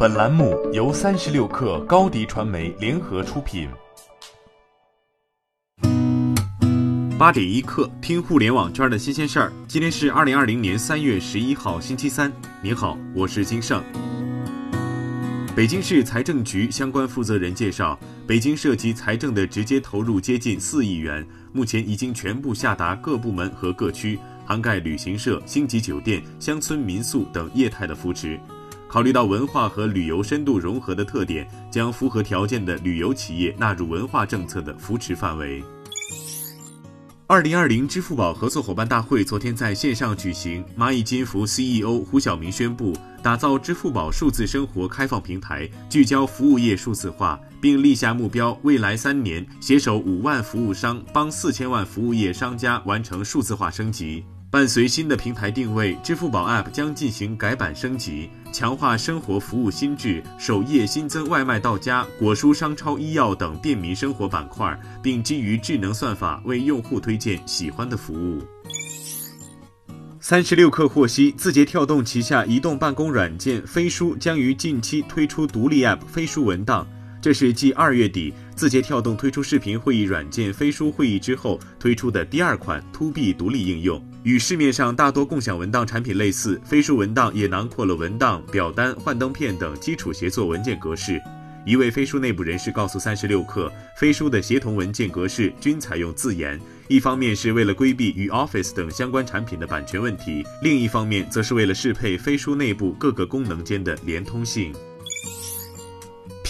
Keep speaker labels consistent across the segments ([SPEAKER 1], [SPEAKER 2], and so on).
[SPEAKER 1] 本栏目由三十六氪高低传媒联合出品。
[SPEAKER 2] 八点一刻，听互联网圈的新鲜事儿。今天是二零二零年三月十一号，星期三。您好，我是金盛。北京市财政局相关负责人介绍，北京涉及财政的直接投入接近四亿元，目前已经全部下达各部门和各区，涵盖旅行社、星级酒店、乡村民宿等业态的扶持。考虑到文化和旅游深度融合的特点，将符合条件的旅游企业纳入文化政策的扶持范围。二零二零支付宝合作伙伴大会昨天在线上举行，蚂蚁金服 CEO 胡晓明宣布，打造支付宝数字生活开放平台，聚焦服务业数字化，并立下目标，未来三年携手五万服务商，帮四千万服务业商家完成数字化升级。伴随新的平台定位，支付宝 App 将进行改版升级，强化生活服务心智，首页新增外卖到家、果蔬商超、医药等便民生活板块，并基于智能算法为用户推荐喜欢的服务。三十六氪获悉，字节跳动旗下移动办公软件飞书将于近期推出独立 App 飞书文档。这是继二月底字节跳动推出视频会议软件飞书会议之后推出的第二款 To B 独立应用。与市面上大多共享文档产品类似，飞书文档也囊括了文档、表单、幻灯片等基础协作文件格式。一位飞书内部人士告诉三十六氪，飞书的协同文件格式均采用自研，一方面是为了规避与 Office 等相关产品的版权问题，另一方面则是为了适配飞书内部各个功能间的连通性。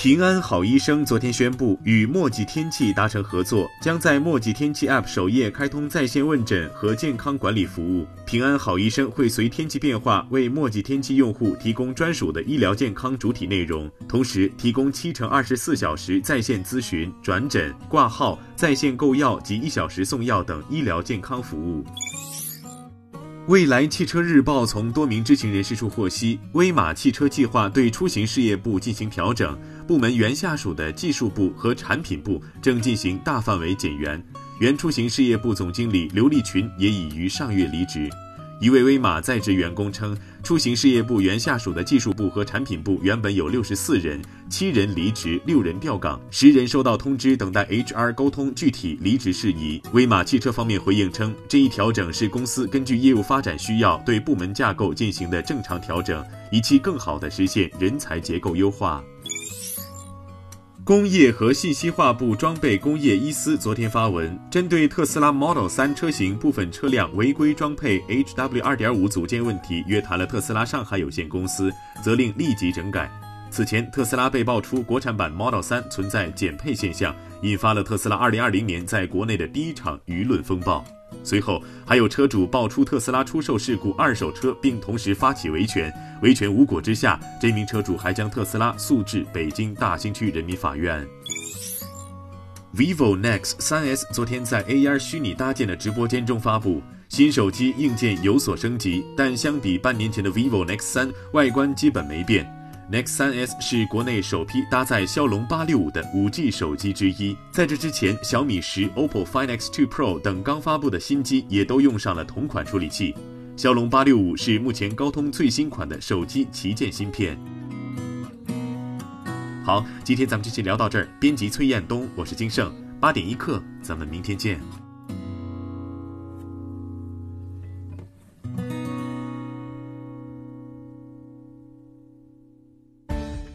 [SPEAKER 2] 平安好医生昨天宣布与墨迹天气达成合作，将在墨迹天气 App 首页开通在线问诊和健康管理服务。平安好医生会随天气变化为墨迹天气用户提供专属的医疗健康主体内容，同时提供七乘二十四小时在线咨询、转诊、挂号、在线购药及一小时送药等医疗健康服务。未来汽车日报从多名知情人士处获悉，威马汽车计划对出行事业部进行调整，部门原下属的技术部和产品部正进行大范围减员，原出行事业部总经理刘立群也已于上月离职。一位威马在职员工称，出行事业部原下属的技术部和产品部原本有六十四人，七人离职，六人调岗，十人收到通知，等待 HR 沟通具体离职事宜。威马汽车方面回应称，这一调整是公司根据业务发展需要对部门架构进行的正常调整，以期更好地实现人才结构优化。工业和信息化部装备工业一司昨天发文，针对特斯拉 Model 3车型部分车辆违规装配 HW 2.5组件问题，约谈了特斯拉上海有限公司，责令立即整改。此前，特斯拉被爆出国产版 Model 3存在减配现象，引发了特斯拉2020年在国内的第一场舆论风暴。随后，还有车主爆出特斯拉出售事故二手车，并同时发起维权。维权无果之下，这名车主还将特斯拉诉至北京大兴区人民法院。vivo Nex 3S 昨天在 AR 虚拟搭建的直播间中发布新手机，硬件有所升级，但相比半年前的 vivo Nex 3，外观基本没变。Nex 3S 是国内首批搭载骁龙八六五的 5G 手机之一。在这之前，小米十、OPPO Find X2 Pro 等刚发布的新机也都用上了同款处理器。骁龙八六五是目前高通最新款的手机旗舰芯片。好，今天咱们就先聊到这儿。编辑崔彦东，我是金盛，八点一刻，咱们明天见。